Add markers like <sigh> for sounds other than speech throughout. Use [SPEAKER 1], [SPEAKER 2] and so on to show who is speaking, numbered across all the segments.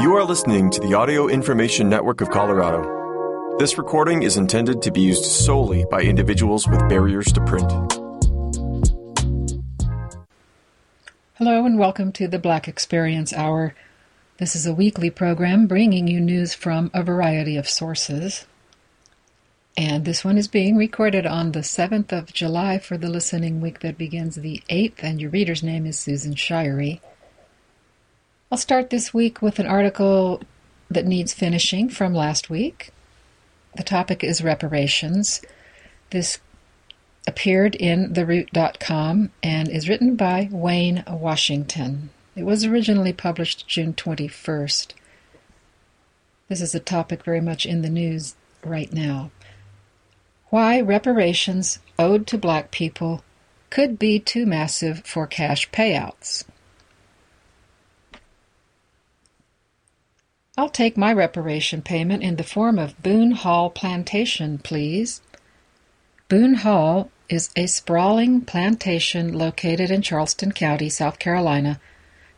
[SPEAKER 1] You are listening to the Audio Information Network of Colorado. This recording is intended to be used solely by individuals with barriers to print.
[SPEAKER 2] Hello, and welcome to the Black Experience Hour. This is a weekly program bringing you news from a variety of sources. And this one is being recorded on the 7th of July for the listening week that begins the 8th, and your reader's name is Susan Shirey. I'll start this week with an article that needs finishing from last week. The topic is reparations. This appeared in TheRoot.com and is written by Wayne Washington. It was originally published June 21st. This is a topic very much in the news right now. Why reparations owed to black people could be too massive for cash payouts. I'll take my reparation payment in the form of Boone Hall Plantation, please. Boone Hall is a sprawling plantation located in Charleston County, South Carolina.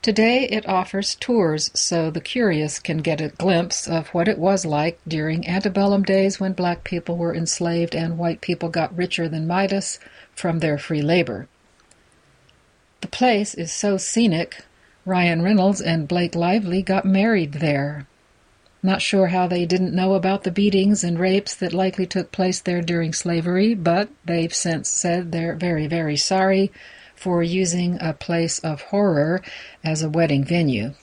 [SPEAKER 2] Today it offers tours so the curious can get a glimpse of what it was like during antebellum days when black people were enslaved and white people got richer than Midas from their free labor. The place is so scenic, Ryan Reynolds and Blake Lively got married there. Not sure how they didn't know about the beatings and rapes that likely took place there during slavery, but they've since said they're very, very sorry for using a place of horror as a wedding venue.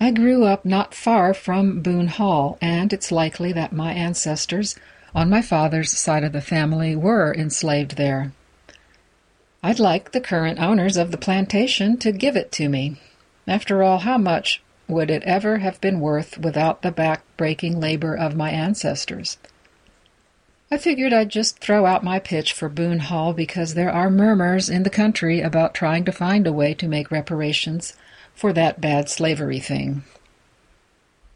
[SPEAKER 2] I grew up not far from Boone Hall, and it's likely that my ancestors on my father's side of the family were enslaved there. I'd like the current owners of the plantation to give it to me. After all, how much would it ever have been worth without the back-breaking labor of my ancestors? I figured I'd just throw out my pitch for Boone Hall because there are murmurs in the country about trying to find a way to make reparations for that bad slavery thing.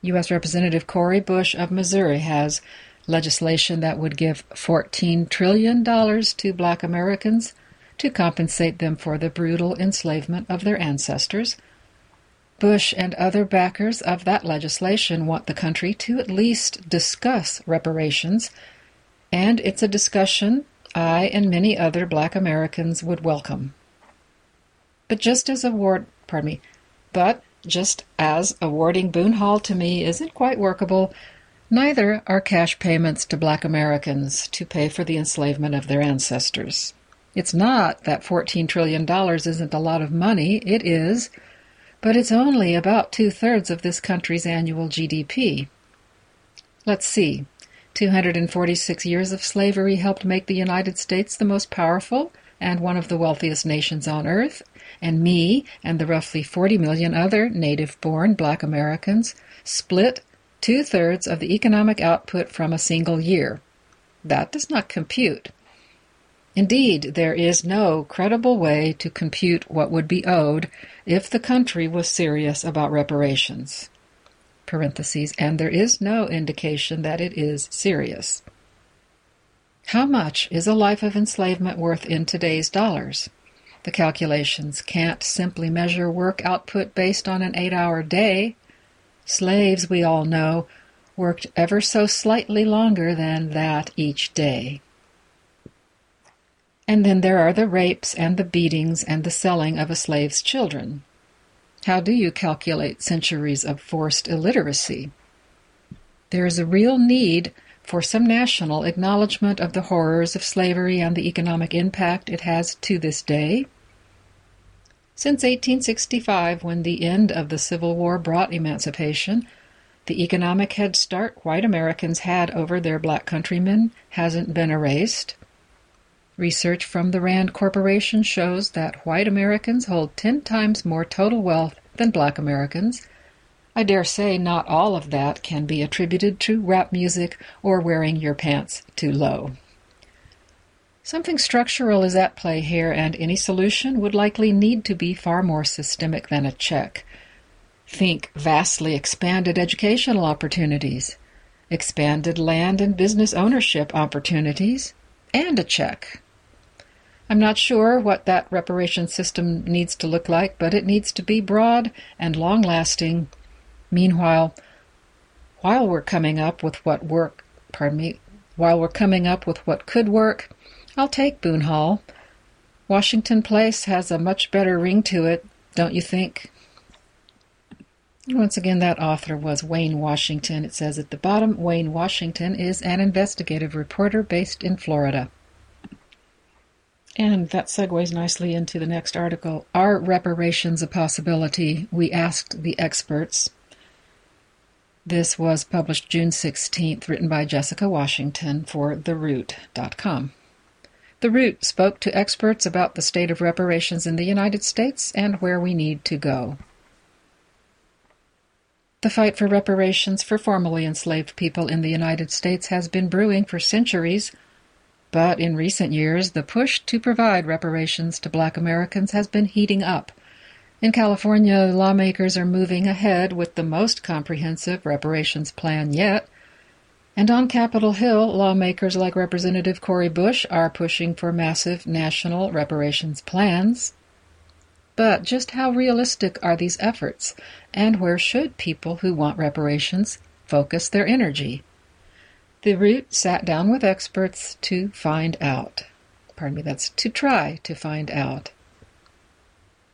[SPEAKER 2] U.S. Representative Cori Bush of Missouri has legislation that would give $14 trillion to black Americans to compensate them for the brutal enslavement of their ancestors – Bush and other backers of that legislation want the country to at least discuss reparations, and it's a discussion I and many other black Americans would welcome. But just as award, pardon me, but just as awarding Boone Hall to me isn't quite workable, neither are cash payments to black Americans to pay for the enslavement of their ancestors. It's not that $14 trillion isn't a lot of money, it is but it's only about two thirds of this country's annual GDP. Let's see. 246 years of slavery helped make the United States the most powerful and one of the wealthiest nations on earth, and me and the roughly 40 million other native born black Americans split two thirds of the economic output from a single year. That does not compute. Indeed, there is no credible way to compute what would be owed if the country was serious about reparations. And there is no indication that it is serious. How much is a life of enslavement worth in today's dollars? The calculations can't simply measure work output based on an eight hour day. Slaves, we all know, worked ever so slightly longer than that each day. And then there are the rapes and the beatings and the selling of a slave's children. How do you calculate centuries of forced illiteracy? There is a real need for some national acknowledgement of the horrors of slavery and the economic impact it has to this day. Since 1865, when the end of the Civil War brought emancipation, the economic head start white Americans had over their black countrymen hasn't been erased. Research from the Rand Corporation shows that white Americans hold 10 times more total wealth than black Americans. I dare say not all of that can be attributed to rap music or wearing your pants too low. Something structural is at play here, and any solution would likely need to be far more systemic than a check. Think vastly expanded educational opportunities, expanded land and business ownership opportunities, and a check. I'm not sure what that reparation system needs to look like, but it needs to be broad and long lasting. Meanwhile, while we're coming up with what work, pardon me, while we're coming up with what could work, I'll take Boone Hall. Washington Place has a much better ring to it, don't you think? Once again, that author was Wayne Washington. It says at the bottom Wayne Washington is an investigative reporter based in Florida. And that segues nicely into the next article. Are reparations a possibility? We asked the experts. This was published June 16th, written by Jessica Washington for TheRoot.com. The Root spoke to experts about the state of reparations in the United States and where we need to go. The fight for reparations for formerly enslaved people in the United States has been brewing for centuries but in recent years, the push to provide reparations to black Americans has been heating up. In California, lawmakers are moving ahead with the most comprehensive reparations plan yet. And on Capitol Hill, lawmakers like Representative Cori Bush are pushing for massive national reparations plans. But just how realistic are these efforts, and where should people who want reparations focus their energy? The root sat down with experts to find out. Pardon me, that's to try to find out.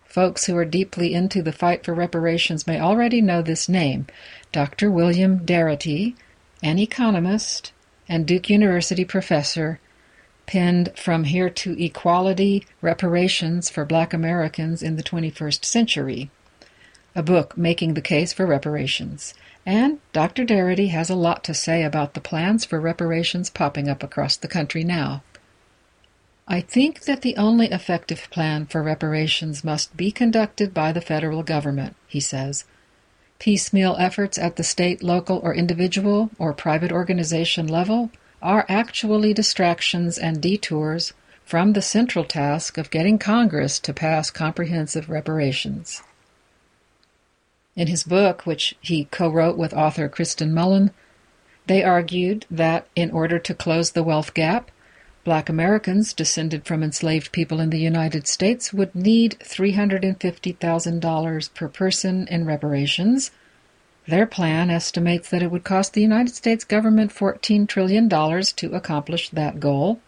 [SPEAKER 2] Folks who are deeply into the fight for reparations may already know this name Dr. William Darity, an economist and Duke University professor, penned From Here to Equality Reparations for Black Americans in the 21st Century, a book making the case for reparations. And Dr. Darity has a lot to say about the plans for reparations popping up across the country now. I think that the only effective plan for reparations must be conducted by the federal government, he says. Piecemeal efforts at the state, local, or individual or private organization level are actually distractions and detours from the central task of getting Congress to pass comprehensive reparations. In his book, which he co wrote with author Kirsten Mullen, they argued that in order to close the wealth gap, black Americans descended from enslaved people in the United States would need $350,000 per person in reparations. Their plan estimates that it would cost the United States government $14 trillion to accomplish that goal.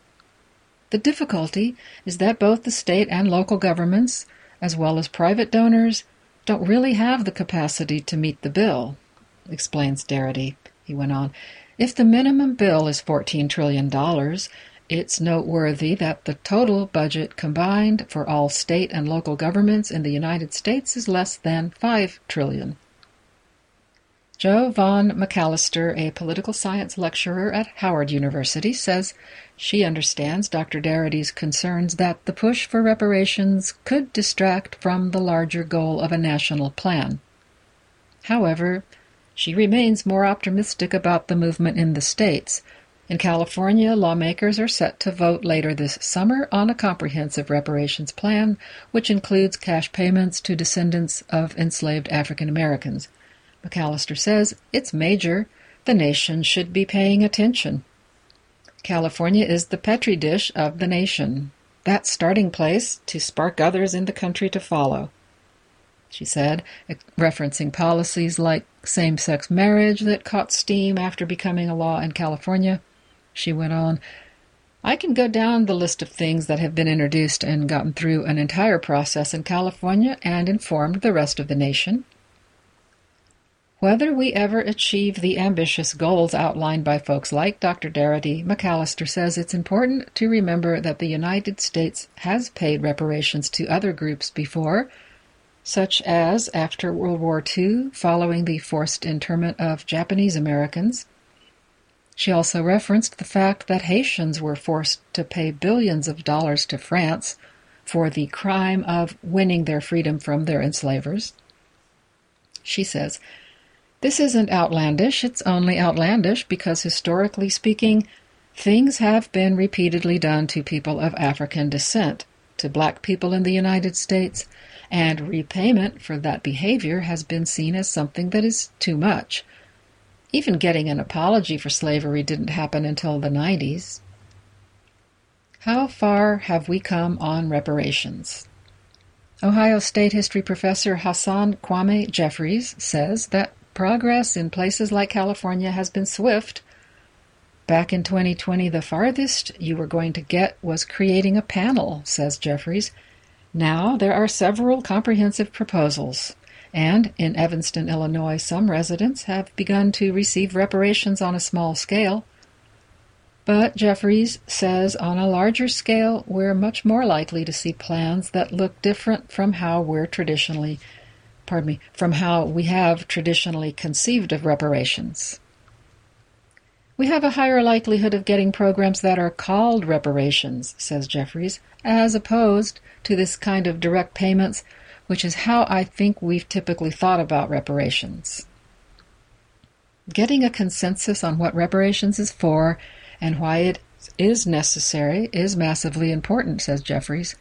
[SPEAKER 2] The difficulty is that both the state and local governments, as well as private donors, don't really have the capacity to meet the bill, explains Darity. He went on, if the minimum bill is $14 trillion, it's noteworthy that the total budget combined for all state and local governments in the United States is less than $5 trillion. Jo Von McAllister, a political science lecturer at Howard University, says she understands Dr. Darity's concerns that the push for reparations could distract from the larger goal of a national plan. However, she remains more optimistic about the movement in the states. In California, lawmakers are set to vote later this summer on a comprehensive reparations plan, which includes cash payments to descendants of enslaved African Americans. McAllister says it's major. The nation should be paying attention. California is the petri dish of the nation, that starting place to spark others in the country to follow. She said, referencing policies like same sex marriage that caught steam after becoming a law in California. She went on, I can go down the list of things that have been introduced and gotten through an entire process in California and informed the rest of the nation. Whether we ever achieve the ambitious goals outlined by folks like Dr. Darity, McAllister says it's important to remember that the United States has paid reparations to other groups before, such as after World War II, following the forced internment of Japanese Americans. She also referenced the fact that Haitians were forced to pay billions of dollars to France for the crime of winning their freedom from their enslavers. She says, this isn't outlandish, it's only outlandish because, historically speaking, things have been repeatedly done to people of African descent, to black people in the United States, and repayment for that behavior has been seen as something that is too much. Even getting an apology for slavery didn't happen until the 90s. How far have we come on reparations? Ohio State history professor Hasan Kwame Jeffries says that progress in places like California has been swift. Back in 2020, the farthest you were going to get was creating a panel, says Jeffries. Now there are several comprehensive proposals. And in Evanston, Illinois, some residents have begun to receive reparations on a small scale. But Jeffries says on a larger scale, we're much more likely to see plans that look different from how we're traditionally, pardon me, from how we have traditionally conceived of reparations. We have a higher likelihood of getting programs that are called reparations, says Jeffries, as opposed to this kind of direct payments which is how I think we've typically thought about reparations. Getting a consensus on what reparations is for and why it is necessary is massively important, says Jeffries.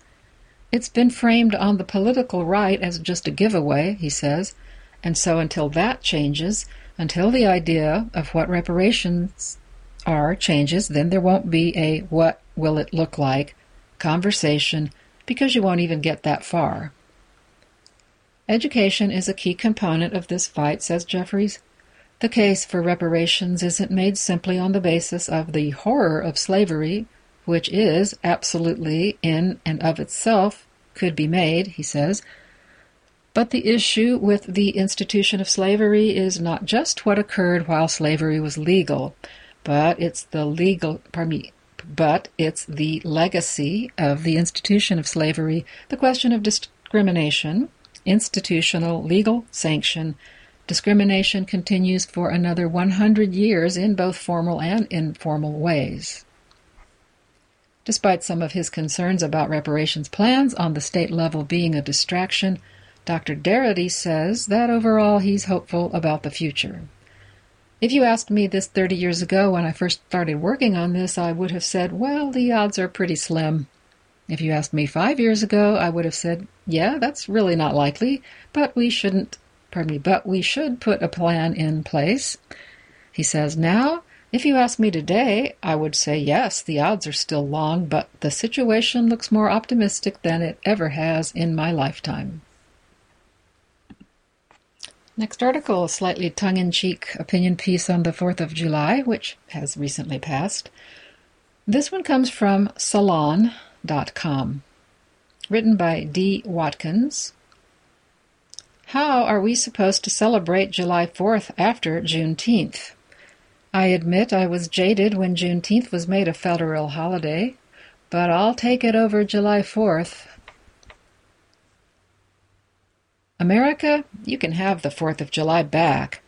[SPEAKER 2] It's been framed on the political right as just a giveaway, he says, and so until that changes, until the idea of what reparations are changes, then there won't be a what will it look like conversation because you won't even get that far. Education is a key component of this fight, says Jeffries. The case for reparations isn't made simply on the basis of the horror of slavery, which is absolutely in and of itself could be made, he says. But the issue with the institution of slavery is not just what occurred while slavery was legal, but it's the legal, pardon me, but it's the legacy of the institution of slavery, the question of discrimination, institutional legal sanction, discrimination continues for another 100 years in both formal and informal ways. Despite some of his concerns about reparations plans on the state level being a distraction, Dr. Darity says that overall he's hopeful about the future. If you asked me this 30 years ago when I first started working on this, I would have said, well, the odds are pretty slim. If you asked me five years ago, I would have said, yeah, that's really not likely, but we shouldn't, pardon me, but we should put a plan in place. He says, now, if you ask me today, I would say yes, the odds are still long, but the situation looks more optimistic than it ever has in my lifetime. Next article, a slightly tongue in cheek opinion piece on the 4th of July, which has recently passed. This one comes from Salon, com. Written by D. Watkins. How are we supposed to celebrate July 4th after Juneteenth? I admit I was jaded when Juneteenth was made a federal holiday, but I'll take it over July 4th. America, you can have the 4th of July back.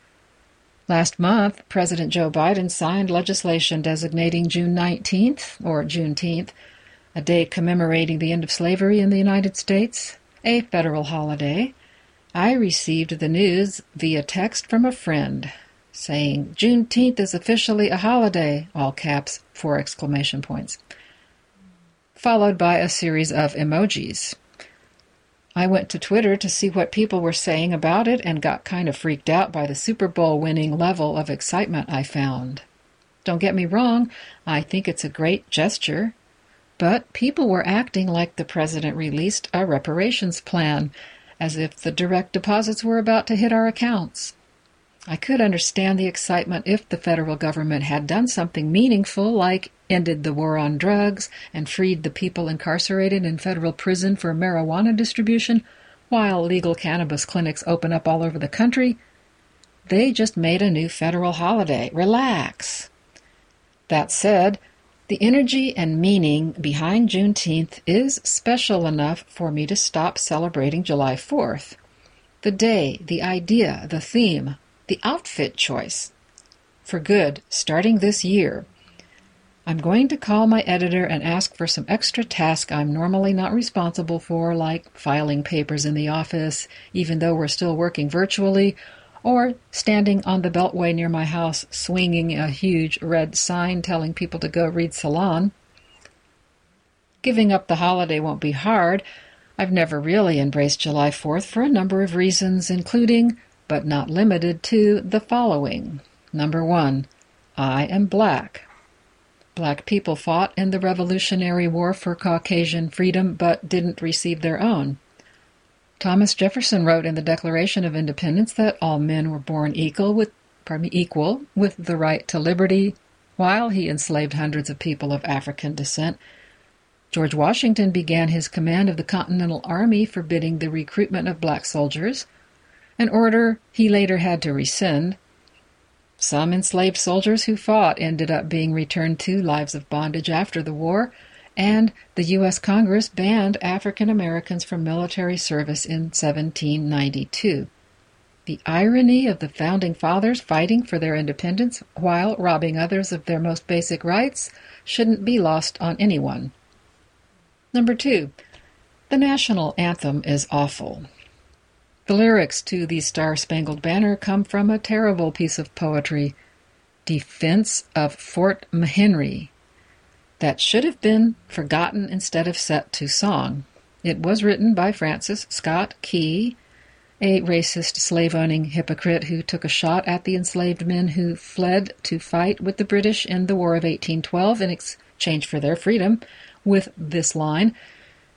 [SPEAKER 2] Last month, President Joe Biden signed legislation designating June 19th, or Juneteenth, a day commemorating the end of slavery in the United States, a federal holiday, I received the news via text from a friend saying Juneteenth is officially a holiday, all caps, four exclamation points, followed by a series of emojis. I went to Twitter to see what people were saying about it and got kind of freaked out by the Super Bowl winning level of excitement I found. Don't get me wrong, I think it's a great gesture. But people were acting like the president released a reparations plan, as if the direct deposits were about to hit our accounts. I could understand the excitement if the federal government had done something meaningful, like ended the war on drugs and freed the people incarcerated in federal prison for marijuana distribution, while legal cannabis clinics open up all over the country. They just made a new federal holiday. Relax. That said, the energy and meaning behind Juneteenth is special enough for me to stop celebrating July 4th. The day, the idea, the theme, the outfit choice. For good, starting this year. I'm going to call my editor and ask for some extra tasks I'm normally not responsible for, like filing papers in the office, even though we're still working virtually, or standing on the beltway near my house swinging a huge red sign telling people to go read Salon. Giving up the holiday won't be hard. I've never really embraced July 4th for a number of reasons, including, but not limited to, the following. Number one, I am black. black people fought in the Revolutionary War for Caucasian freedom but didn't receive their own. Thomas Jefferson wrote in the Declaration of Independence that all men were born equal with pardon me, equal with the right to liberty, while he enslaved hundreds of people of African descent. George Washington began his command of the Continental Army forbidding the recruitment of black soldiers, an order he later had to rescind. Some enslaved soldiers who fought ended up being returned to lives of bondage after the war, and the U.S. Congress banned African Americans from military service in 1792. The irony of the Founding Fathers fighting for their independence while robbing others of their most basic rights shouldn't be lost on anyone. Number two, the national anthem is awful. The lyrics to the Star Spangled Banner come from a terrible piece of poetry, Defense of Fort McHenry, that should have been forgotten instead of set to song. It was written by Francis Scott Key, a racist slave owning hypocrite who took a shot at the enslaved men who fled to fight with the British in the War of 1812 in exchange for their freedom, with this line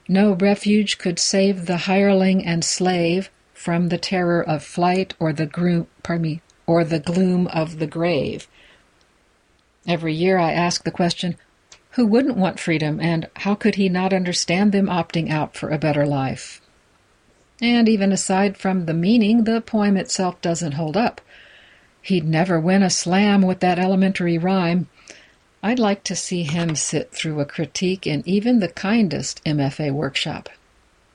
[SPEAKER 2] No refuge could save the hireling and slave from the terror of flight or the gloom, pardon me, or the gloom of the grave. Every year I ask the question, who wouldn't want freedom, and how could he not understand them opting out for a better life? And even aside from the meaning, the poem itself doesn't hold up. He'd never win a slam with that elementary rhyme. I'd like to see him sit through a critique in even the kindest MFA workshop.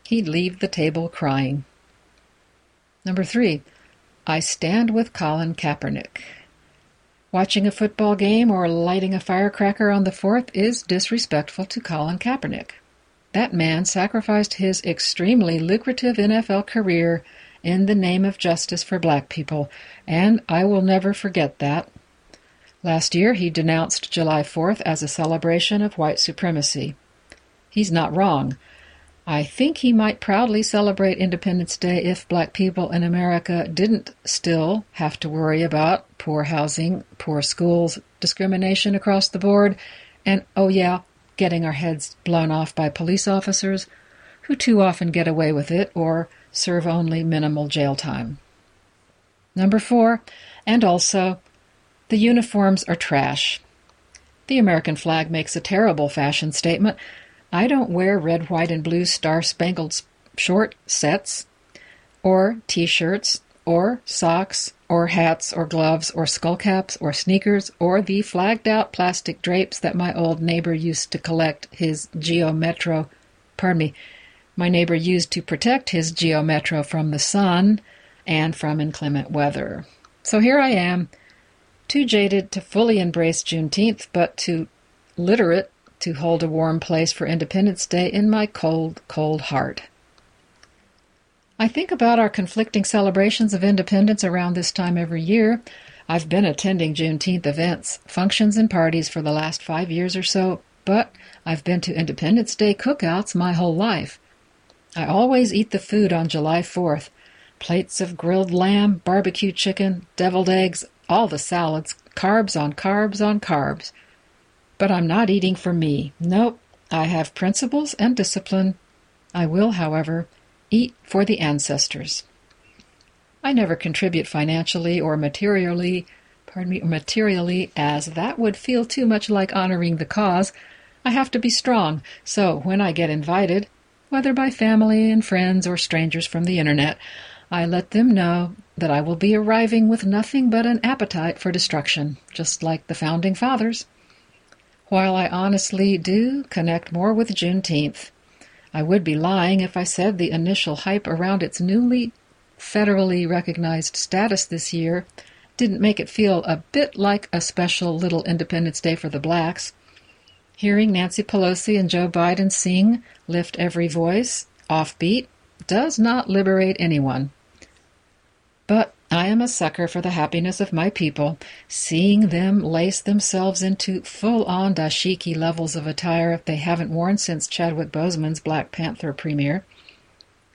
[SPEAKER 2] He'd leave the table crying. Number three, I stand with Colin Kaepernick. Watching a football game or lighting a firecracker on the 4th is disrespectful to Colin Kaepernick. That man sacrificed his extremely lucrative NFL career in the name of justice for black people, and I will never forget that. Last year, he denounced July 4th as a celebration of white supremacy. He's not wrong. I think he might proudly celebrate Independence Day if black people in America didn't still have to worry about poor housing, poor schools, discrimination across the board, and, oh yeah, getting our heads blown off by police officers who too often get away with it or serve only minimal jail time. Number four, and also, the uniforms are trash. The American flag makes a terrible fashion statement I don't wear red, white, and blue star spangled short sets, or t shirts, or socks, or hats, or gloves, or skullcaps, or sneakers, or the flagged out plastic drapes that my old neighbor used to collect his Geo Metro, pardon me, my neighbor used to protect his Geo Metro from the sun and from inclement weather. So here I am, too jaded to fully embrace Juneteenth, but too literate to hold a warm place for Independence Day in my cold, cold heart. I think about our conflicting celebrations of independence around this time every year. I've been attending Juneteenth events, functions, and parties for the last five years or so, but I've been to Independence Day cookouts my whole life. I always eat the food on July 4th plates of grilled lamb, barbecue chicken, deviled eggs, all the salads, carbs on carbs on carbs. But I'm not eating for me. Nope. I have principles and discipline. I will, however, eat for the ancestors. I never contribute financially or materially, pardon me, materially, as that would feel too much like honoring the cause. I have to be strong, so when I get invited, whether by family and friends or strangers from the internet, I let them know that I will be arriving with nothing but an appetite for destruction, just like the founding fathers. While I honestly do connect more with Juneteenth, I would be lying if I said the initial hype around its newly federally recognized status this year didn't make it feel a bit like a special little Independence Day for the blacks. Hearing Nancy Pelosi and Joe Biden sing Lift Every Voice, offbeat, does not liberate anyone. But I am a sucker for the happiness of my people, seeing them lace themselves into full on dashiki levels of attire they haven't worn since Chadwick Boseman's Black Panther premiere.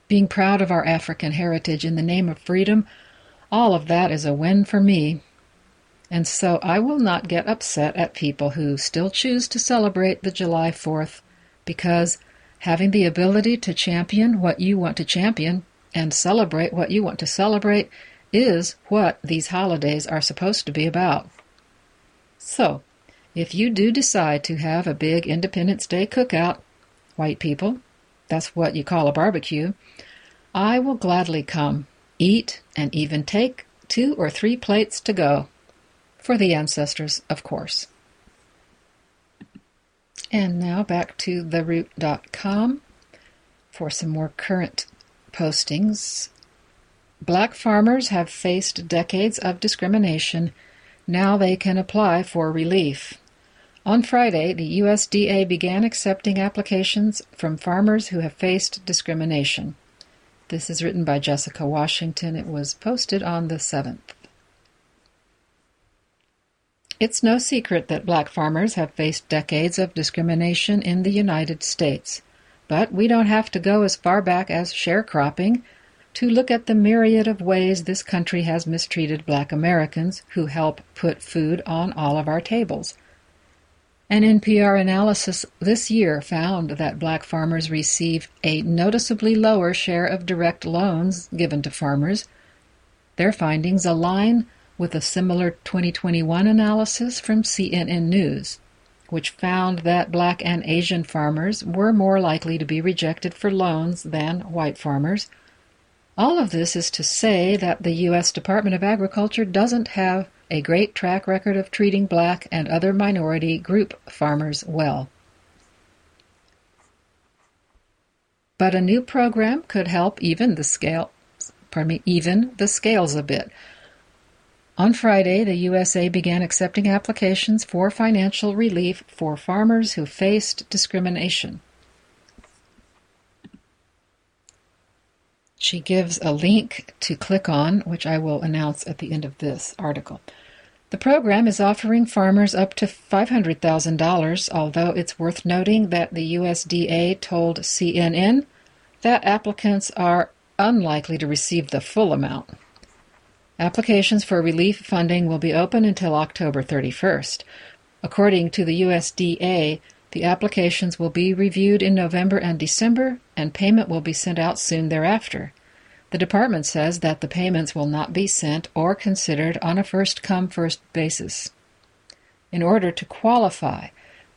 [SPEAKER 2] Being proud of our African heritage in the name of freedom, all of that is a win for me. and so I will not get upset at people who still choose to celebrate the July 4th because having the ability to champion what you want to champion and celebrate what you want to celebrate is what these holidays are supposed to be about. So, if you do decide to have a big Independence Day cookout, white people, that's what you call a barbecue, I will gladly come, eat, and even take two or three plates to go. For the ancestors, of course. And now back to theroot.com for some more current postings. Black farmers have faced decades of discrimination. Now they can apply for relief. On Friday, the USDA began accepting applications from farmers who have faced discrimination. This is written by Jessica Washington. It was posted on the 7th. It's no secret that black farmers have faced decades of discrimination in the United States. But we don't have to go as far back as sharecropping to look at the myriad of ways this country has mistreated black Americans who help put food on all of our tables. An NPR analysis this year found that black farmers receive a noticeably lower share of direct loans given to farmers. Their findings align with a similar 2021 analysis from CNN News, which found that black and Asian farmers were more likely to be rejected for loans than white farmers. All of this is to say that the U.S. Department of Agriculture doesn't have a great track record of treating black and other minority group farmers well. But a new program could help even the scale pardon me, even the scales a bit. On Friday, the USA began accepting applications for financial relief for farmers who faced discrimination. She gives a link to click on, which I will announce at the end of this article. The program is offering farmers up to $500,000, although it's worth noting that the USDA told CNN that applicants are unlikely to receive the full amount. Applications for relief funding will be open until October 31st. According to the USDA, the applications will be reviewed in November and December, and payment will be sent out soon thereafter. The department says that the payments will not be sent or considered on a first come, first basis. In order to qualify,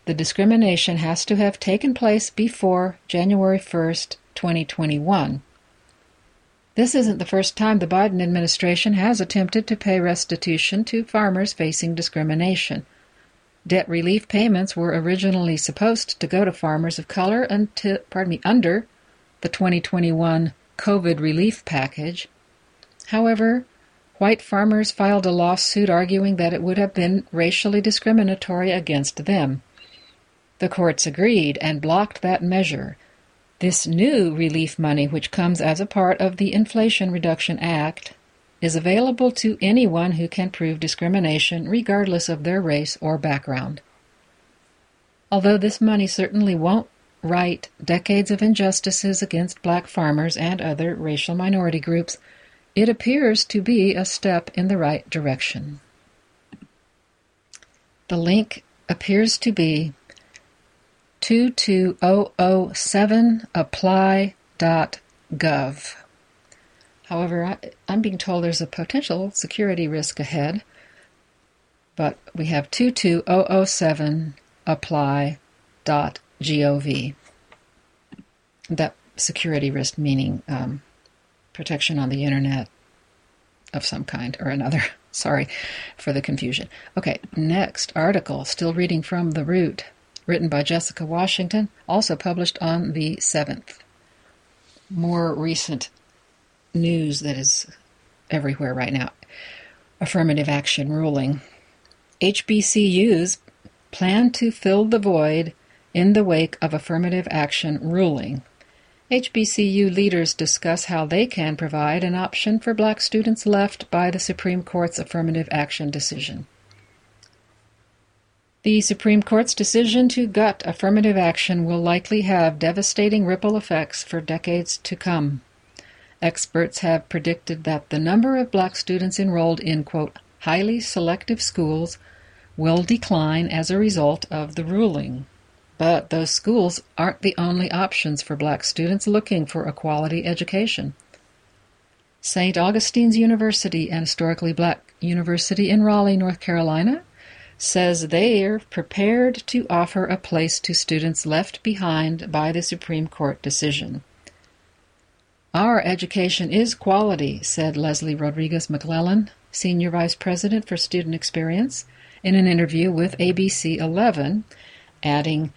[SPEAKER 2] the discrimination has to have taken place before January 1, 2021. This isn't the first time the Biden administration has attempted to pay restitution to farmers facing discrimination. Debt relief payments were originally supposed to go to farmers of color until, pardon me, under the 2021 COVID relief package. However, white farmers filed a lawsuit arguing that it would have been racially discriminatory against them. The courts agreed and blocked that measure. This new relief money, which comes as a part of the Inflation Reduction Act, is available to anyone who can prove discrimination regardless of their race or background. Although this money certainly won't right decades of injustices against black farmers and other racial minority groups, it appears to be a step in the right direction. The link appears to be 22007apply.gov. However, I, am being told there's a potential security risk ahead, but we have 22007apply.gov. That security risk meaning um, protection on the internet of some kind or another. <laughs> Sorry for the confusion. Okay, next article, still reading from The Root, written by Jessica Washington, also published on the 7th. More recent news that is everywhere right now. Affirmative action ruling. HBCUs plan to fill the void in the wake of affirmative action ruling. HBCU leaders discuss how they can provide an option for black students left by the Supreme Court's affirmative action decision. The Supreme Court's decision to gut affirmative action will likely have devastating ripple effects for decades to come. Experts have predicted that the number of black students enrolled in, quote, highly selective schools will decline as a result of the ruling. But those schools aren't the only options for black students looking for a quality education. St. Augustine's University, an historically black university in Raleigh, North Carolina, says they're prepared to offer a place to students left behind by the Supreme Court decision. Our education is quality, said Leslie Rodriguez McClellan, Senior Vice President for Student Experience, in an interview with ABC 11, adding,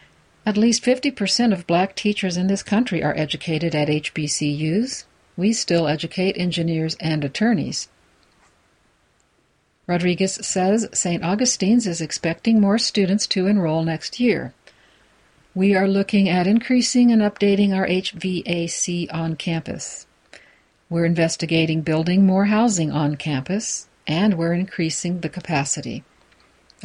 [SPEAKER 2] At least 50% of black teachers in this country are educated at HBCUs. We still educate engineers and attorneys. Rodriguez says St. Augustine's is expecting more students to enroll next year. We are looking at increasing and updating our HVAC on campus. We're investigating building more housing on campus, and we're increasing the capacity.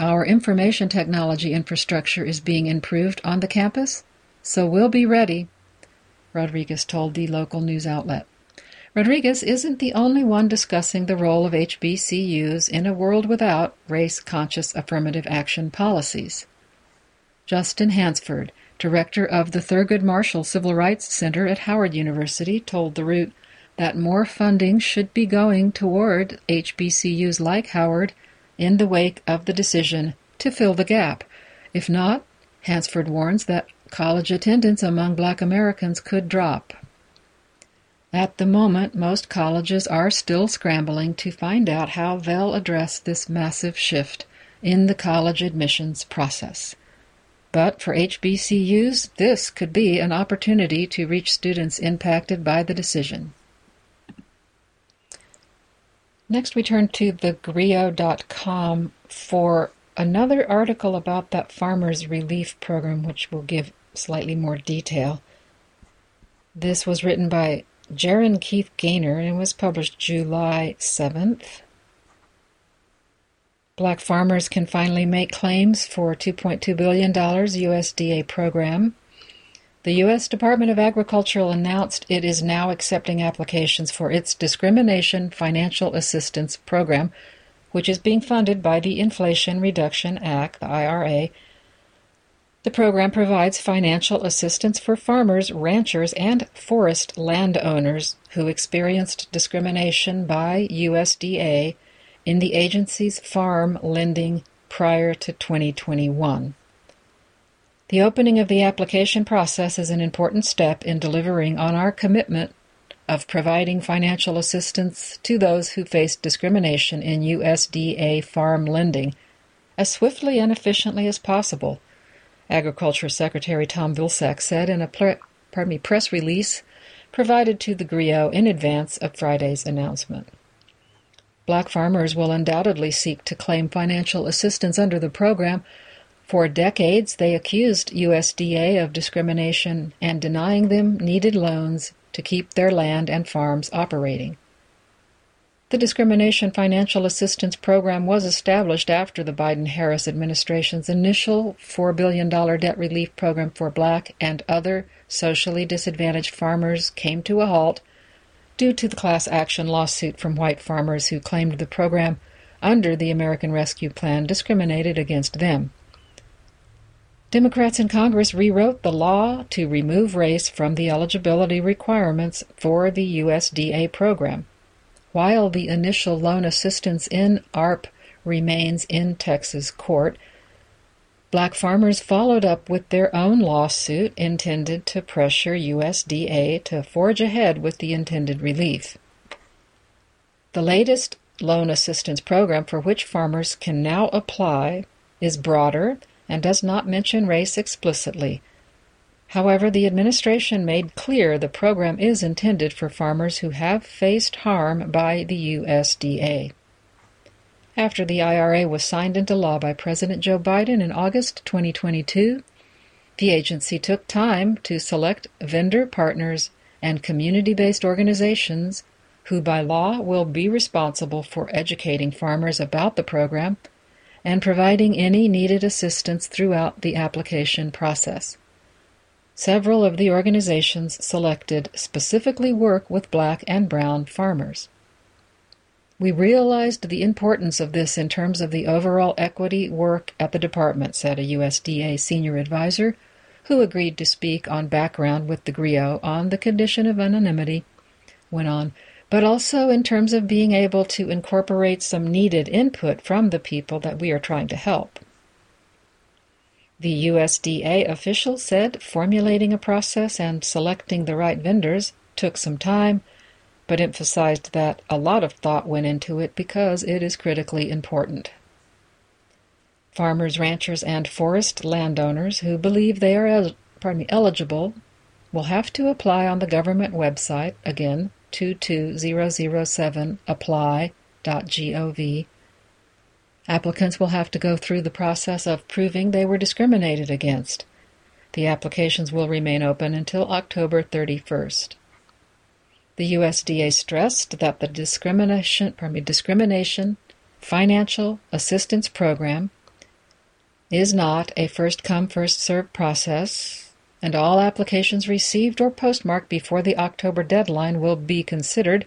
[SPEAKER 2] Our information technology infrastructure is being improved on the campus, so we'll be ready, Rodriguez told the local news outlet. Rodriguez isn't the only one discussing the role of HBCUs in a world without race conscious affirmative action policies. Justin Hansford, director of the Thurgood Marshall Civil Rights Center at Howard University, told The Root that more funding should be going toward HBCUs like Howard in the wake of the decision to fill the gap. If not, Hansford warns that college attendance among black Americans could drop. At the moment, most colleges are still scrambling to find out how they'll address this massive shift in the college admissions process. But for HBCUs, this could be an opportunity to reach students impacted by the decision. Next, we turn to thegrio.com for another article about that Farmers Relief Program, which will give slightly more detail. This was written by Gerren Keith Gaynor and was published July 7th. Black farmers can finally make claims for $2.2 billion USDA program. The U.S. Department of Agriculture announced it is now accepting applications for its Discrimination Financial Assistance Program, which is being funded by the Inflation Reduction Act, the IRA, the program provides financial assistance for farmers, ranchers, and forest landowners who experienced discrimination by USDA in the agency's farm lending prior to 2021. The opening of the application process is an important step in delivering on our commitment of providing financial assistance to those who face discrimination in USDA farm lending as swiftly and efficiently as possible Agriculture Secretary Tom Vilsack said in a pre- me, press release provided to the GRIO in advance of Friday's announcement. Black farmers will undoubtedly seek to claim financial assistance under the program. For decades, they accused USDA of discrimination and denying them needed loans to keep their land and farms operating. The Discrimination Financial Assistance Program was established after the Biden Harris administration's initial $4 billion debt relief program for black and other socially disadvantaged farmers came to a halt due to the class action lawsuit from white farmers who claimed the program under the American Rescue Plan discriminated against them. Democrats in Congress rewrote the law to remove race from the eligibility requirements for the USDA program while the initial loan assistance in ARP remains in Texas court. Black farmers followed up with their own lawsuit intended to pressure USDA to forge ahead with the intended relief. The latest loan assistance program for which farmers can now apply is broader and does not mention race explicitly, However, the administration made clear the program is intended for farmers who have faced harm by the USDA. After the IRA was signed into law by President Joe Biden in August 2022, the agency took time to select vendor partners and community based organizations who, by law, will be responsible for educating farmers about the program and providing any needed assistance throughout the application process. Several of the organizations selected specifically work with black and brown farmers. We realized the importance of this in terms of the overall equity work at the department, said a USDA senior advisor who agreed to speak on background with the GRIO on the condition of anonymity, went on, but also in terms of being able to incorporate some needed input from the people that we are trying to help. The USDA official said formulating a process and selecting the right vendors took some time but emphasized that a lot of thought went into it because it is critically important. Farmers, ranchers, and forest landowners who believe they are el- pardon me, eligible will have to apply on the government website, again, 22007apply.gov. Applicants will have to go through the process of proving they were discriminated against. The applications will remain open until October 31st. The USDA stressed that the discrimination, me, discrimination financial assistance program is not a first come first served process and all applications received or postmarked before the October deadline will be considered.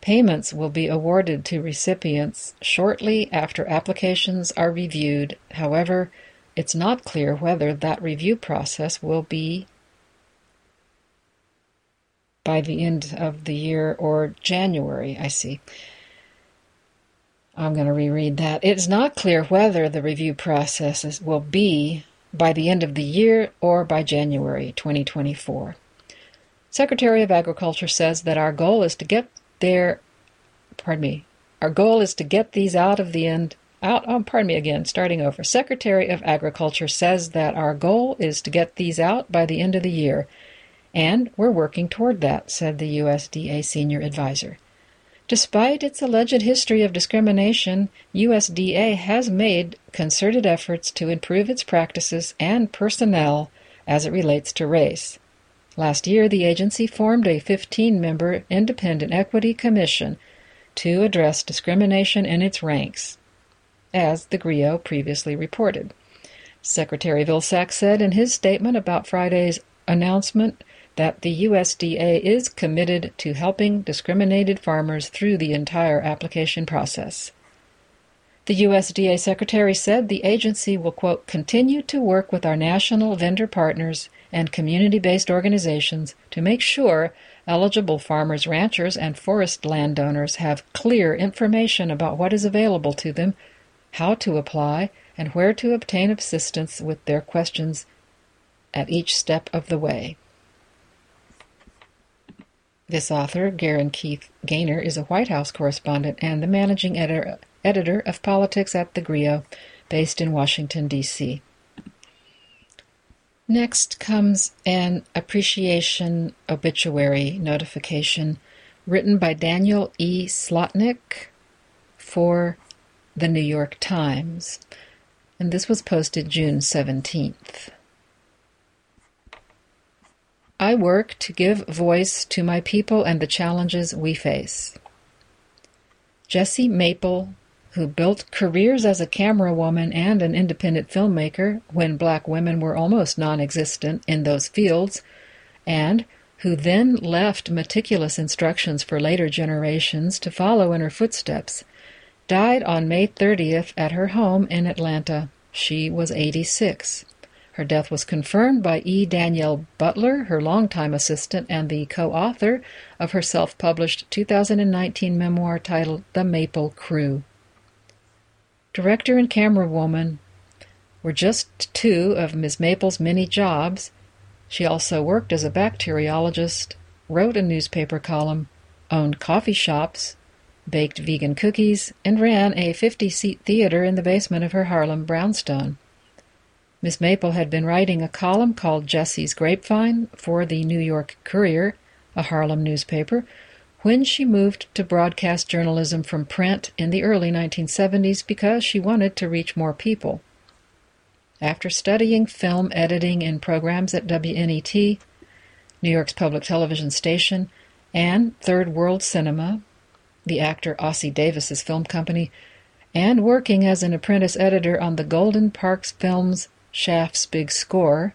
[SPEAKER 2] Payments will be awarded to recipients shortly after applications are reviewed. However, it's not clear whether that review process will be by the end of the year or January, I see. I'm going to reread that. It's not clear whether the review processes will be by the end of the year or by January 2024. Secretary of Agriculture says that our goal is to get there, pardon me, our goal is to get these out of the end out oh, pardon me again starting over secretary of agriculture says that our goal is to get these out by the end of the year and we're working toward that, said the USDA senior advisor. Despite its alleged history of discrimination, USDA has made concerted efforts to improve its practices and personnel as it relates to race. Last year, the agency formed a 15 member independent equity commission to address discrimination in its ranks, as the GRIO previously reported. Secretary Vilsack said in his statement about Friday's announcement that the USDA is committed to helping discriminated farmers through the entire application process. The USDA Secretary said the agency will, quote, continue to work with our national vendor partners and community based organizations to make sure eligible farmers, ranchers, and forest landowners have clear information about what is available to them, how to apply, and where to obtain assistance with their questions at each step of the way. This author, Gerren Keith Gaynor, is a White House correspondent and the managing editor, editor of politics at the GRIO, based in Washington, D.C. Next comes an appreciation obituary notification written by Daniel E. Slotnick for the New York Times, and this was posted June 17th. I work to give voice to my people and the challenges we face. Jessie Maple, who built careers as a camera woman and an independent filmmaker when black women were almost non existent in those fields, and who then left meticulous instructions for later generations to follow in her footsteps, died on May 30th at her home in Atlanta. She was 86. Her death was confirmed by E. Danielle Butler, her longtime assistant and the co author of her self published 2019 memoir titled The Maple Crew. Director and camera woman were just two of Ms. Maple's many jobs. She also worked as a bacteriologist, wrote a newspaper column, owned coffee shops, baked vegan cookies, and ran a 50 seat theater in the basement of her Harlem brownstone. Miss Maple had been writing a column called Jessie's Grapevine for the New York Courier, a Harlem newspaper, when she moved to broadcast journalism from print in the early 1970s because she wanted to reach more people. After studying film editing in programs at WNET, New York's public television station, and Third World Cinema, the actor Ossie Davis's film company, and working as an apprentice editor on the Gordon Parks Films Shaft's Big Score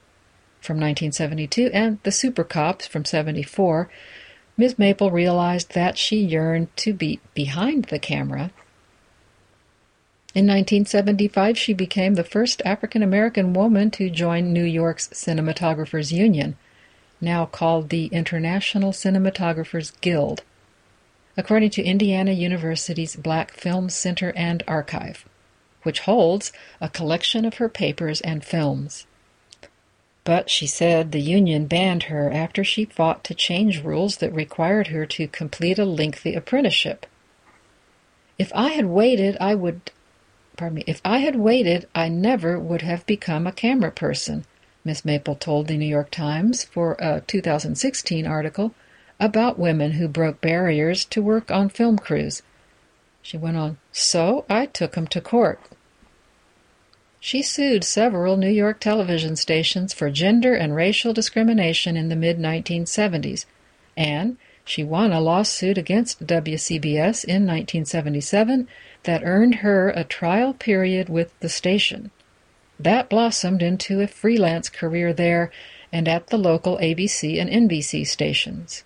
[SPEAKER 2] from 1972 and The Super Cops from 74, Miss Maple realized that she yearned to be behind the camera. In 1975, she became the first African American woman to join New York's Cinematographers Union, now called the International Cinematographers Guild, according to Indiana University's Black Film Center and Archive, which holds a collection of her papers and films. But she said the union banned her after she fought to change rules that required her to complete a lengthy apprenticeship. If I had waited, I would pardon me, if I had waited, I never would have become a camera person, Miss Maple told the New York Times for a 2016 article about women who broke barriers to work on film crews. She went on, So I took 'em to court. She sued several New York television stations for gender and racial discrimination in the mid 1970s, and she won a lawsuit against WCBS in 1977 that earned her a trial period with the station. That blossomed into a freelance career there and at the local ABC and NBC stations.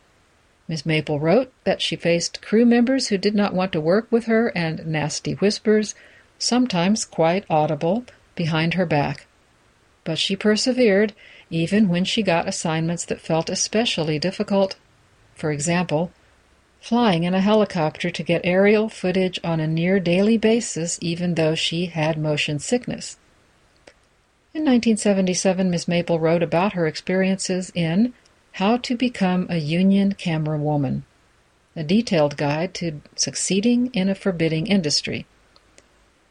[SPEAKER 2] Miss Maple wrote that she faced crew members who did not want to work with her and nasty whispers, sometimes quite audible, behind her back. But she persevered, even when she got assignments that felt especially difficult. For example, flying in a helicopter to get aerial footage on a near daily basis, even though she had motion sickness. In 1977, Miss Maple wrote about her experiences in How to Become a Union Camera Woman, a detailed guide to succeeding in a forbidding industry.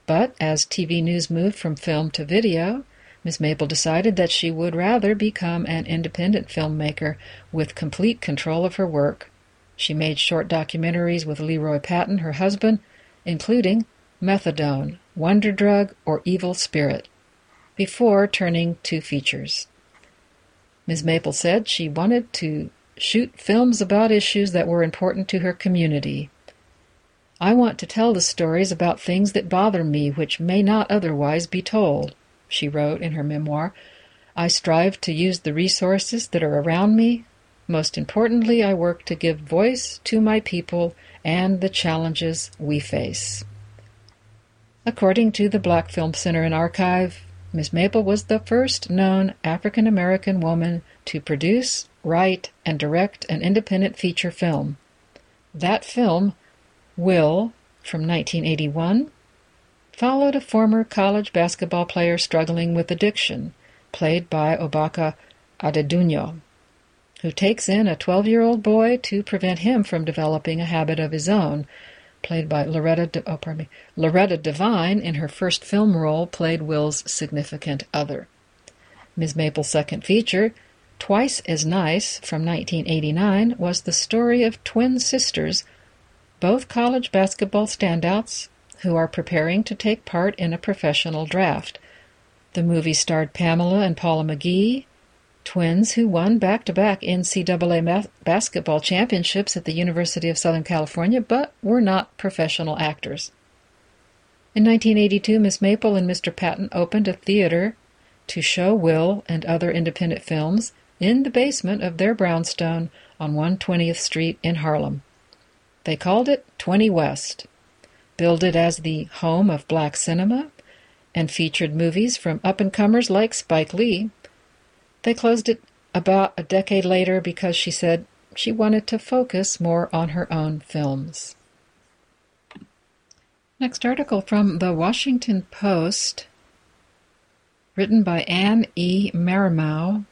[SPEAKER 2] But as TV news moved from film to video, Miss Maple decided that she would rather become an independent filmmaker with complete control of her work. She made short documentaries with Leroy Patton, her husband, including Methadone, Wonder Drug, or Evil Spirit, before turning to features. Ms. Maple said she wanted to shoot films about issues that were important to her community, I want to tell the stories about things that bother me which may not otherwise be told, she wrote in her memoir. I strive to use the resources that are around me. Most importantly, I work to give voice to my people and the challenges we face. According to the Black Film Center and Archive, Miss Maple was the first known African American woman to produce, write, and direct an independent feature film. That film Will, from 1981, followed a former college basketball player struggling with addiction, played by Obaka Adedunyo, who takes in a 12 year old boy to prevent him from developing a habit of his own, played by Loretta, De- oh, pardon me, Loretta Devine in her first film role, played Will's significant other. Ms. Maple's second feature, Twice as Nice, from 1989, was the story of twin sisters both college basketball standouts who are preparing to take part in a professional draft. The movie starred Pamela and Paula McGee, twins who won back to back NCAA basketball championships at the University of Southern California but were not professional actors. In 1982, Miss Maple and Mr. Patton opened a theater to show Will and other independent films in the basement of their brownstone on 120th Street in Harlem. They called it 20 West, billed it as the home of black cinema, and featured movies from up and comers like Spike Lee. They closed it about a decade later because she said she wanted to focus more on her own films. Next article from the Washington Post, written by Ann E. Marimow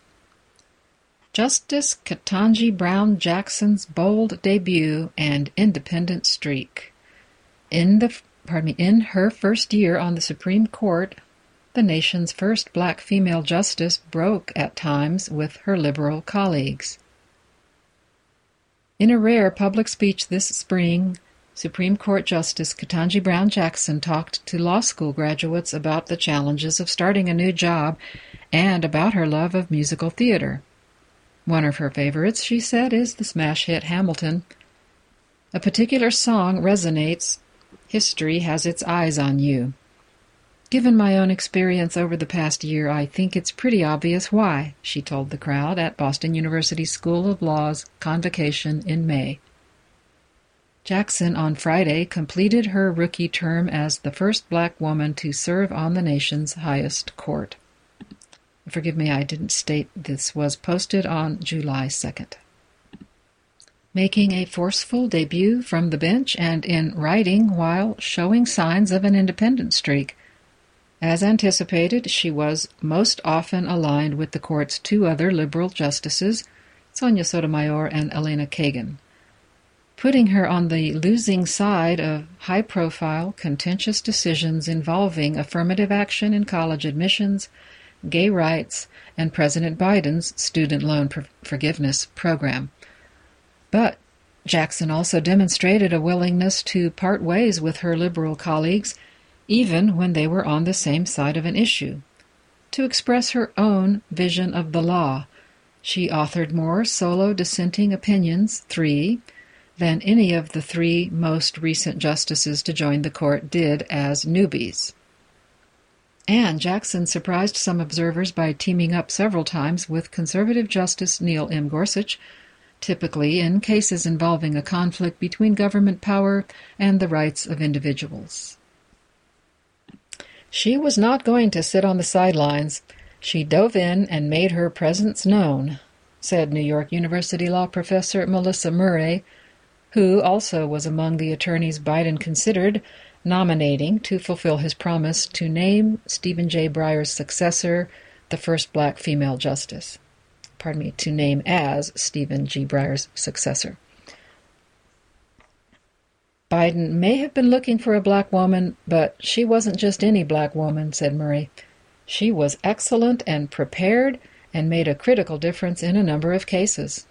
[SPEAKER 2] Justice Ketanji Brown Jackson's bold debut and independent streak. In the pardon me, in her first year on the Supreme Court, the nation's first black female justice broke at times with her liberal colleagues. In a rare public speech this spring, Supreme Court Justice Ketanji Brown Jackson talked to law school graduates about the challenges of starting a new job and about her love of musical theater. One of her favorites, she said, is the smash hit Hamilton. A particular song resonates History has its eyes on you. Given my own experience over the past year, I think it's pretty obvious why, she told the crowd at Boston University School of Law's convocation in May. Jackson on Friday completed her rookie term as the first black woman to serve on the nation's highest court. Forgive me, I didn't state this was posted on July 2nd. Making a forceful debut from the bench and in writing while showing signs of an independent streak. As anticipated, she was most often aligned with the court's two other liberal justices, Sonia Sotomayor and Elena Kagan, putting her on the losing side of high profile, contentious decisions involving affirmative action in college admissions, gay rights, and President Biden's student loan forgiveness program. But Jackson also demonstrated a willingness to part ways with her liberal colleagues even when they were on the same side of an issue. To express her own vision of the law, she authored more solo dissenting opinions, three, than any of the three most recent justices to join the court did as newbies. And Jackson surprised some observers by teaming up several times with conservative Justice Neil M. Gorsuch, typically in cases involving a conflict between government power and the rights of individuals. She was not going to sit on the sidelines. She dove in and made her presence known, said New York University law professor Melissa Murray, who also was among the attorneys Biden considered nominating to fulfill his promise to name Stephen J. Breyer's successor, the first black female justice. Pardon me, to name as Stephen G. Breyer's successor. Biden may have been looking for a black woman, but she wasn't just any black woman, said Murray. She was excellent and prepared and made a critical difference in a number of cases.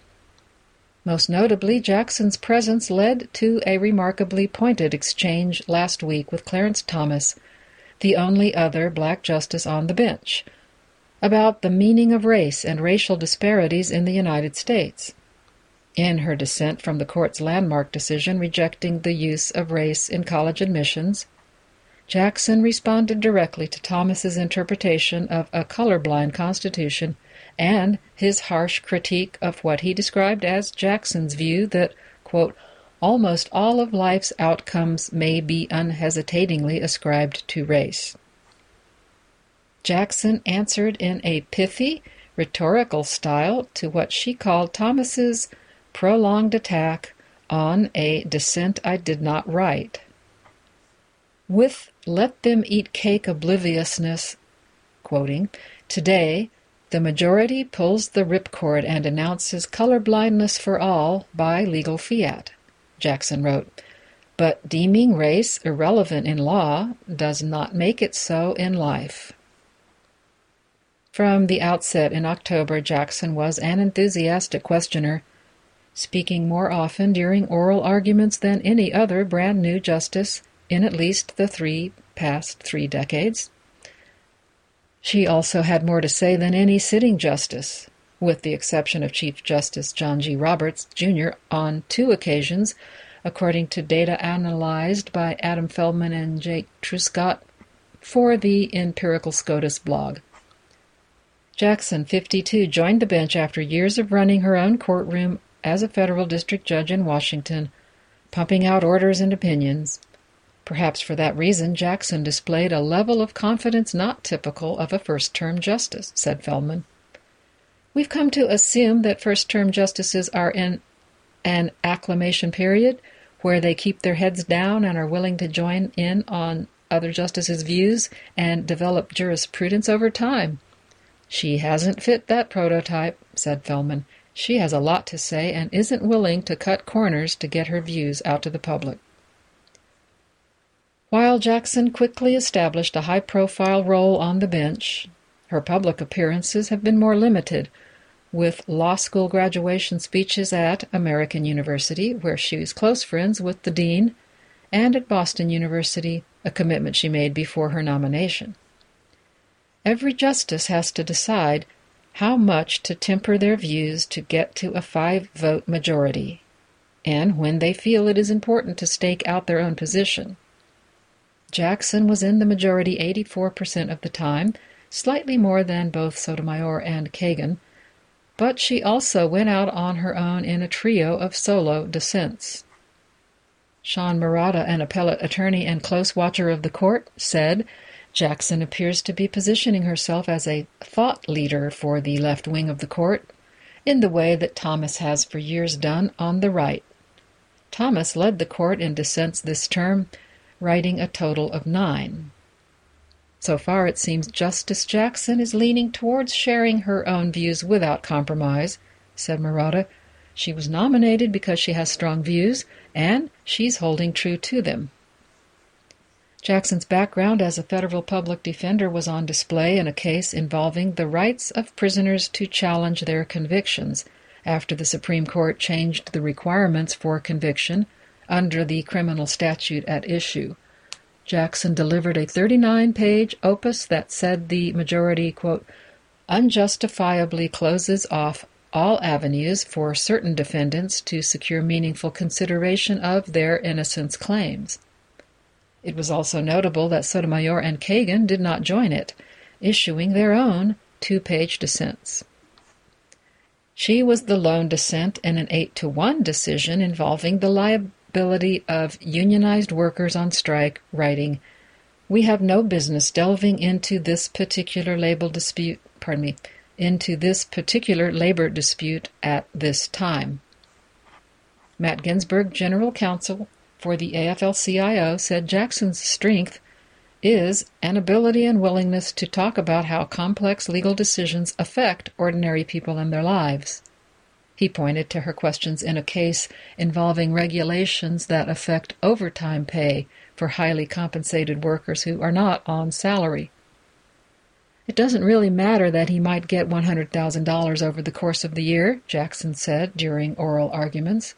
[SPEAKER 2] Most notably, Jackson's presence led to a remarkably pointed exchange last week with Clarence Thomas, the only other black justice on the bench, about the meaning of race and racial disparities in the United States in her dissent from the court's landmark decision rejecting the use of race in college admissions, Jackson responded directly to Thomas's interpretation of a colorblind constitution and his harsh critique of what he described as Jackson's view that, quote, almost all of life's outcomes may be unhesitatingly ascribed to race. Jackson answered in a pithy, rhetorical style to what she called Thomas's prolonged attack on a dissent I did not write. With let them eat cake obliviousness, quoting, today the majority pulls the ripcord and announces color blindness for all by legal fiat, Jackson wrote. But deeming race irrelevant in law does not make it so in life. From the outset in October, Jackson was an enthusiastic questioner speaking more often during oral arguments than any other brand new justice in at least the three past three decades. She also had more to say than any sitting justice, with the exception of Chief Justice John G. Roberts, Jr., on two occasions, according to data analyzed by Adam Feldman and Jake Truscott for the Empirical SCOTUS blog. Jackson, 52, joined the bench after years of running her own courtroom as a federal district judge in Washington, pumping out orders and opinions. Perhaps for that reason, Jackson displayed a level of confidence not typical of a first term justice, said Feldman. We've come to assume that first term justices are in an acclamation period where they keep their heads down and are willing to join in on other justices' views and develop jurisprudence over time. She hasn't fit that prototype, said Feldman. She has a lot to say and isn't willing to cut corners to get her views out to the public. While Jackson quickly established a high profile role on the bench, her public appearances have been more limited, with law school graduation speeches at American University, where she was close friends with the dean, and at Boston University, a commitment she made before her nomination. Every justice has to decide how much to temper their views to get to a five vote majority, and when they feel it is important to stake out their own position. Jackson was in the majority 84% of the time, slightly more than both Sotomayor and Kagan, but she also went out on her own in a trio of solo dissents. Sean Marotta, an appellate attorney and close watcher of the court, said Jackson appears to be positioning herself as a thought leader for the left wing of the court, in the way that Thomas has for years done on the right. Thomas led the court in dissents this term, writing a total of nine. So far, it seems Justice Jackson is leaning towards sharing her own views without compromise, said Marotta. She was nominated because she has strong views, and she's holding true to them. Jackson's background as a federal public defender was on display in a case involving the rights of prisoners to challenge their convictions after the Supreme Court changed the requirements for conviction under the criminal statute at issue. Jackson delivered a 39 page opus that said the majority, quote, unjustifiably closes off all avenues for certain defendants to secure meaningful consideration of their innocence claims. It was also notable that Sotomayor and Kagan did not join it, issuing their own two page dissents. She was the lone dissent in an 8 to 1 decision involving the liability of unionized workers on strike, writing, We have no business delving into this particular labor dispute, pardon me, into this particular labor dispute at this time. Matt Ginsburg, General Counsel for the AFL CIO, said Jackson's strength is an ability and willingness to talk about how complex legal decisions affect ordinary people and their lives. He pointed to her questions in a case involving regulations that affect overtime pay for highly compensated workers who are not on salary. It doesn't really matter that he might get $100,000 over the course of the year, Jackson said during oral arguments.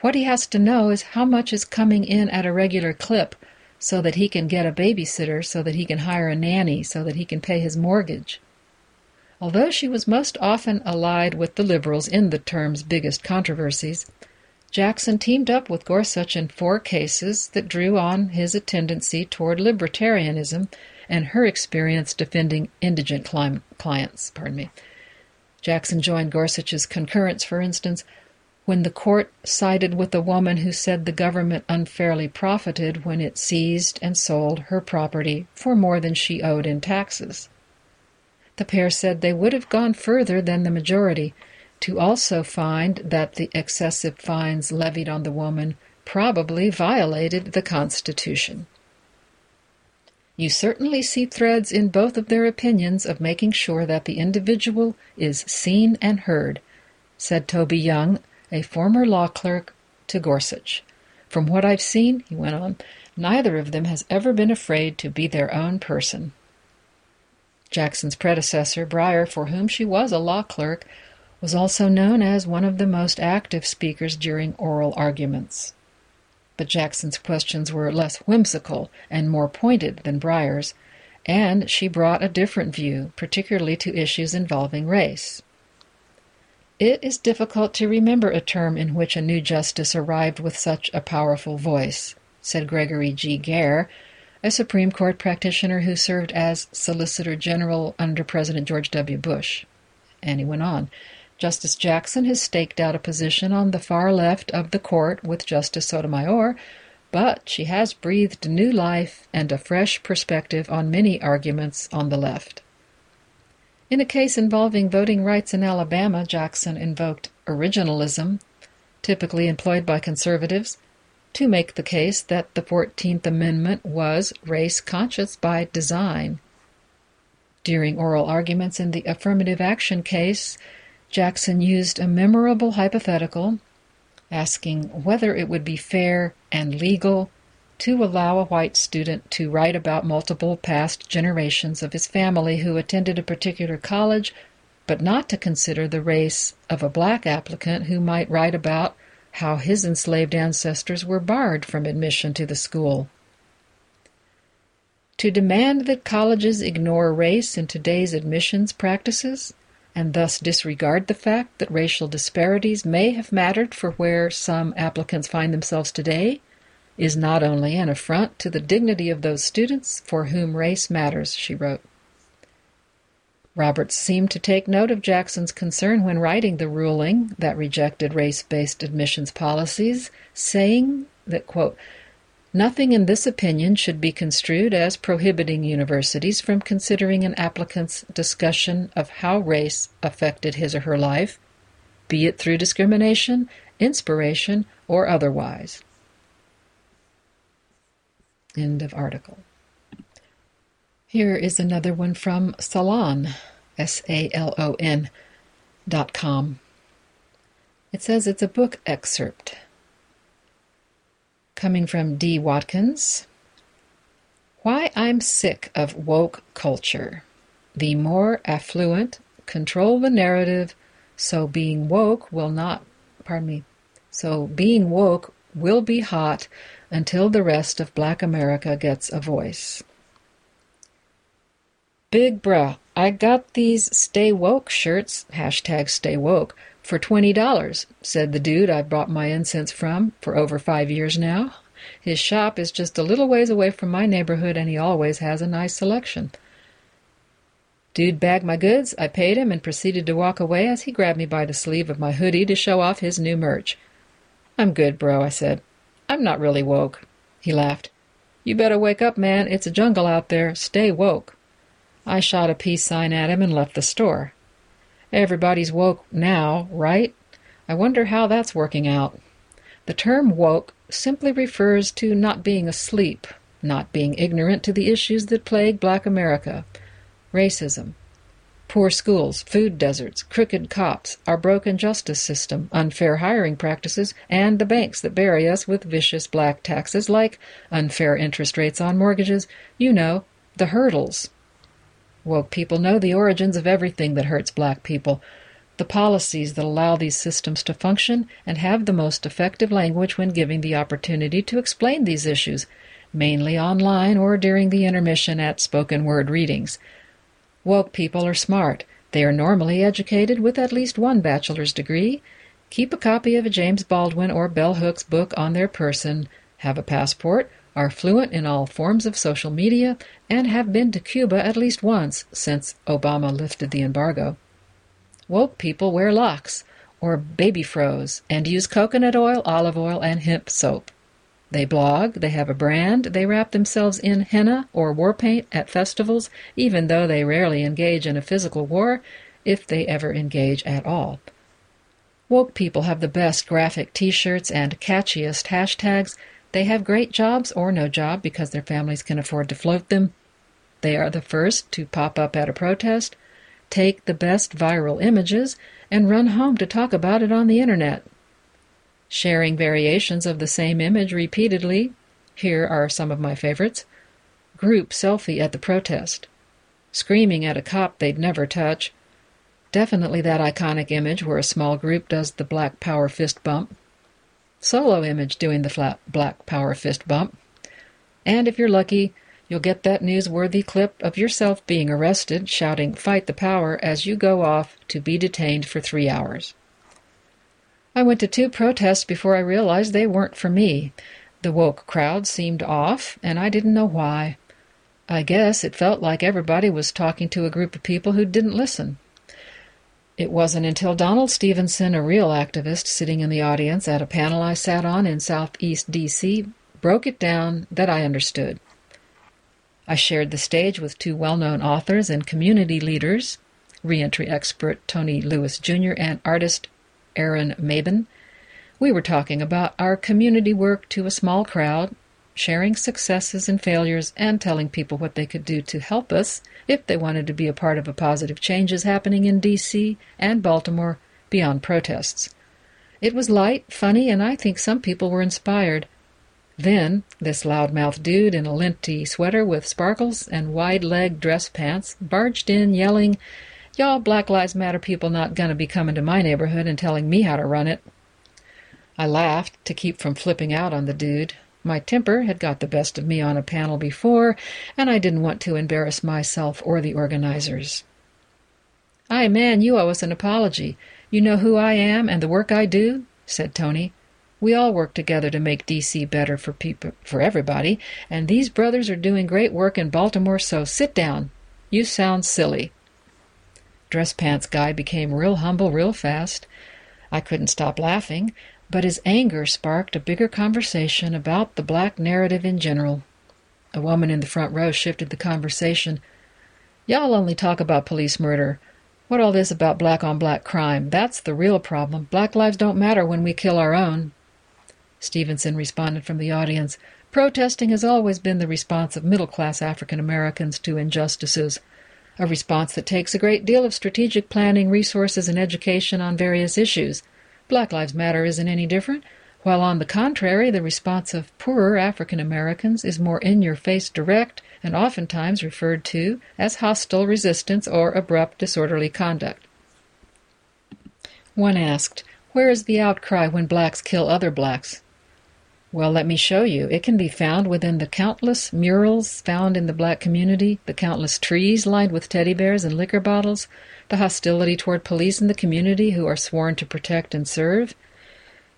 [SPEAKER 2] What he has to know is how much is coming in at a regular clip so that he can get a babysitter, so that he can hire a nanny, so that he can pay his mortgage. Although she was most often allied with the Liberals in the term's biggest controversies, Jackson teamed up with Gorsuch in four cases that drew on his tendency toward libertarianism and her experience defending indigent clients. Pardon me. Jackson joined Gorsuch's concurrence, for instance, when the court sided with the woman who said the government unfairly profited when it seized and sold her property for more than she owed in taxes. The pair said they would have gone further than the majority to also find that the excessive fines levied on the woman probably violated the Constitution. You certainly see threads in both of their opinions of making sure that the individual is seen and heard, said Toby Young, a former law clerk, to Gorsuch. From what I've seen, he went on, neither of them has ever been afraid to be their own person. Jackson's predecessor, Breyer, for whom she was a law clerk, was also known as one of the most active speakers during oral arguments. But Jackson's questions were less whimsical and more pointed than Breyer's, and she brought a different view, particularly to issues involving race. It is difficult to remember a term in which a new justice arrived with such a powerful voice, said Gregory G. Garre, a Supreme Court practitioner who served as Solicitor General under President George W. Bush. And he went on. Justice Jackson has staked out a position on the far left of the court with Justice Sotomayor, but she has breathed new life and a fresh perspective on many arguments on the left. In a case involving voting rights in Alabama, Jackson invoked originalism, typically employed by conservatives, to make the case that the Fourteenth Amendment was race conscious by design. During oral arguments in the affirmative action case, Jackson used a memorable hypothetical, asking whether it would be fair and legal to allow a white student to write about multiple past generations of his family who attended a particular college, but not to consider the race of a black applicant who might write about how his enslaved ancestors were barred from admission to the school. To demand that colleges ignore race in today's admissions practices and thus disregard the fact that racial disparities may have mattered for where some applicants find themselves today is not only an affront to the dignity of those students for whom race matters, she wrote. Roberts seemed to take note of Jackson's concern when writing the ruling that rejected race based admissions policies, saying that, quote, Nothing in this opinion should be construed as prohibiting universities from considering an applicant's discussion of how race affected his or her life, be it through discrimination, inspiration, or otherwise. End of article. Here is another one from Salon, S A L O N dot com. It says it's a book excerpt coming from D. Watkins. Why I'm Sick of Woke Culture. The more affluent control the narrative so being woke will not, pardon me, so being woke will be hot until the rest of black America gets a voice. Big bruh, I got these Stay Woke shirts, hashtag Stay Woke, for $20, said the dude I bought my incense from for over five years now. His shop is just a little ways away from my neighborhood and he always has a nice selection. Dude bagged my goods, I paid him, and proceeded to walk away as he grabbed me by the sleeve of my hoodie to show off his new merch. I'm good, bro, I said. I'm not really woke. He laughed. You better wake up, man. It's a jungle out there. Stay woke. I shot a peace sign at him and left the store. Everybody's woke now, right? I wonder how that's working out. The term woke simply refers to not being asleep, not being ignorant to the issues that plague black America racism, poor schools, food deserts, crooked cops, our broken justice system, unfair hiring practices, and the banks that bury us with vicious black taxes like unfair interest rates on mortgages, you know, the hurdles. Woke people know the origins of everything that hurts black people, the policies that allow these systems to function, and have the most effective language when giving the opportunity to explain these issues, mainly online or during the intermission at spoken word readings. Woke people are smart. They are normally educated with at least one bachelor's degree, keep a copy of a James Baldwin or Bell Hooks book on their person, have a passport, are fluent in all forms of social media, and have been to Cuba at least once since Obama lifted the embargo. Woke people wear locks or baby froze and use coconut oil, olive oil, and hemp soap. They blog, they have a brand, they wrap themselves in henna or war paint at festivals, even though they rarely engage in a physical war, if they ever engage at all. Woke people have the best graphic t shirts and catchiest hashtags, they have great jobs or no job because their families can afford to float them. They are the first to pop up at a protest, take the best viral images, and run home to talk about it on the internet. Sharing variations of the same image repeatedly, here are some of my favorites. Group selfie at the protest. Screaming at a cop they'd never touch. Definitely that iconic image where a small group does the black power fist bump solo image doing the flat black power fist bump. And if you're lucky, you'll get that newsworthy clip of yourself being arrested shouting, Fight the power, as you go off to be detained for three hours. I went to two protests before I realized they weren't for me. The woke crowd seemed off, and I didn't know why. I guess it felt like everybody was talking to a group of people who didn't listen. It wasn't until Donald Stevenson, a real activist sitting in the audience at a panel I sat on in Southeast D.C., broke it down that I understood. I shared the stage with two well known authors and community leaders, reentry expert Tony Lewis Jr. and artist Aaron Maybin. We were talking about our community work to a small crowd sharing successes and failures, and telling people what they could do to help us if they wanted to be a part of a positive changes happening in D.C. and Baltimore beyond protests. It was light, funny, and I think some people were inspired. Then, this loudmouth dude in a linty sweater with sparkles and wide legged dress pants barged in yelling, Y'all Black Lives Matter people not gonna be coming to my neighborhood and telling me how to run it. I laughed to keep from flipping out on the dude, my temper had got the best of me on a panel before, and I didn't want to embarrass myself or the organizers. Aye, man, you owe us an apology. You know who I am and the work I do? said Tony. We all work together to make DC better for people, for everybody, and these brothers are doing great work in Baltimore, so sit down. You sound silly. Dress Pants Guy became real humble real fast. I couldn't stop laughing, but his anger sparked a bigger conversation about the black narrative in general. A woman in the front row shifted the conversation. Y'all only talk about police murder. What all this about black on black crime? That's the real problem. Black lives don't matter when we kill our own. Stevenson responded from the audience. Protesting has always been the response of middle class African Americans to injustices, a response that takes a great deal of strategic planning, resources, and education on various issues. Black Lives Matter isn't any different, while on the contrary, the response of poorer African Americans is more in your face direct and oftentimes referred to as hostile resistance or abrupt disorderly conduct. One asked, Where is the outcry when blacks kill other blacks? Well, let me show you. It can be found within the countless murals found in the black community, the countless trees lined with teddy bears and liquor bottles, the hostility toward police in the community who are sworn to protect and serve.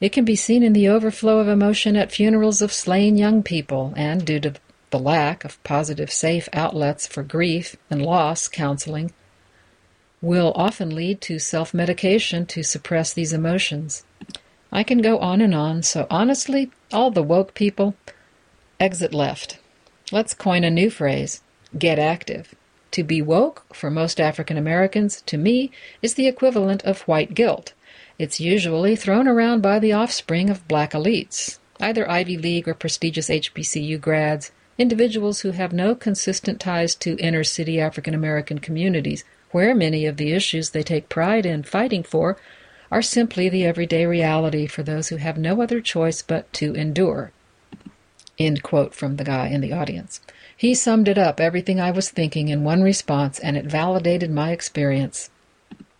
[SPEAKER 2] It can be seen in the overflow of emotion at funerals of slain young people, and due to the lack of positive, safe outlets for grief and loss counseling, will often lead to self medication to suppress these emotions. I can go on and on, so honestly, all the woke people, exit left. Let's coin a new phrase get active. To be woke, for most African Americans, to me, is the equivalent of white guilt. It's usually thrown around by the offspring of black elites, either Ivy League or prestigious HBCU grads, individuals who have no consistent ties to inner city African American communities, where many of the issues they take pride in fighting for are simply the everyday reality for those who have no other choice but to endure. End quote from the guy in the audience. He summed it up, everything I was thinking, in one response, and it validated my experience.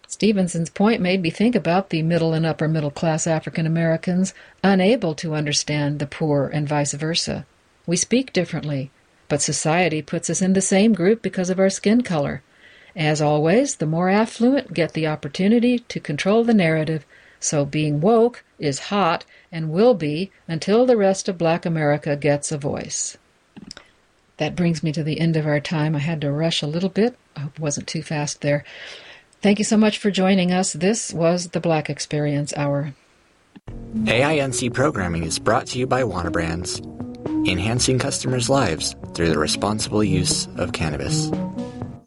[SPEAKER 2] Stevenson's point made me think about the middle and upper middle class African Americans unable to understand the poor and vice versa. We speak differently, but society puts us in the same group because of our skin color. As always, the more affluent get the opportunity to control the narrative, so being woke is hot and will be until the rest of black America gets a voice. That brings me to the end of our time. I had to rush a little bit. I hope it wasn't too fast there. Thank you so much for joining us. This was the Black Experience Hour.
[SPEAKER 3] AINC programming is brought to you by Wana Brands, enhancing customers' lives through the responsible use of cannabis.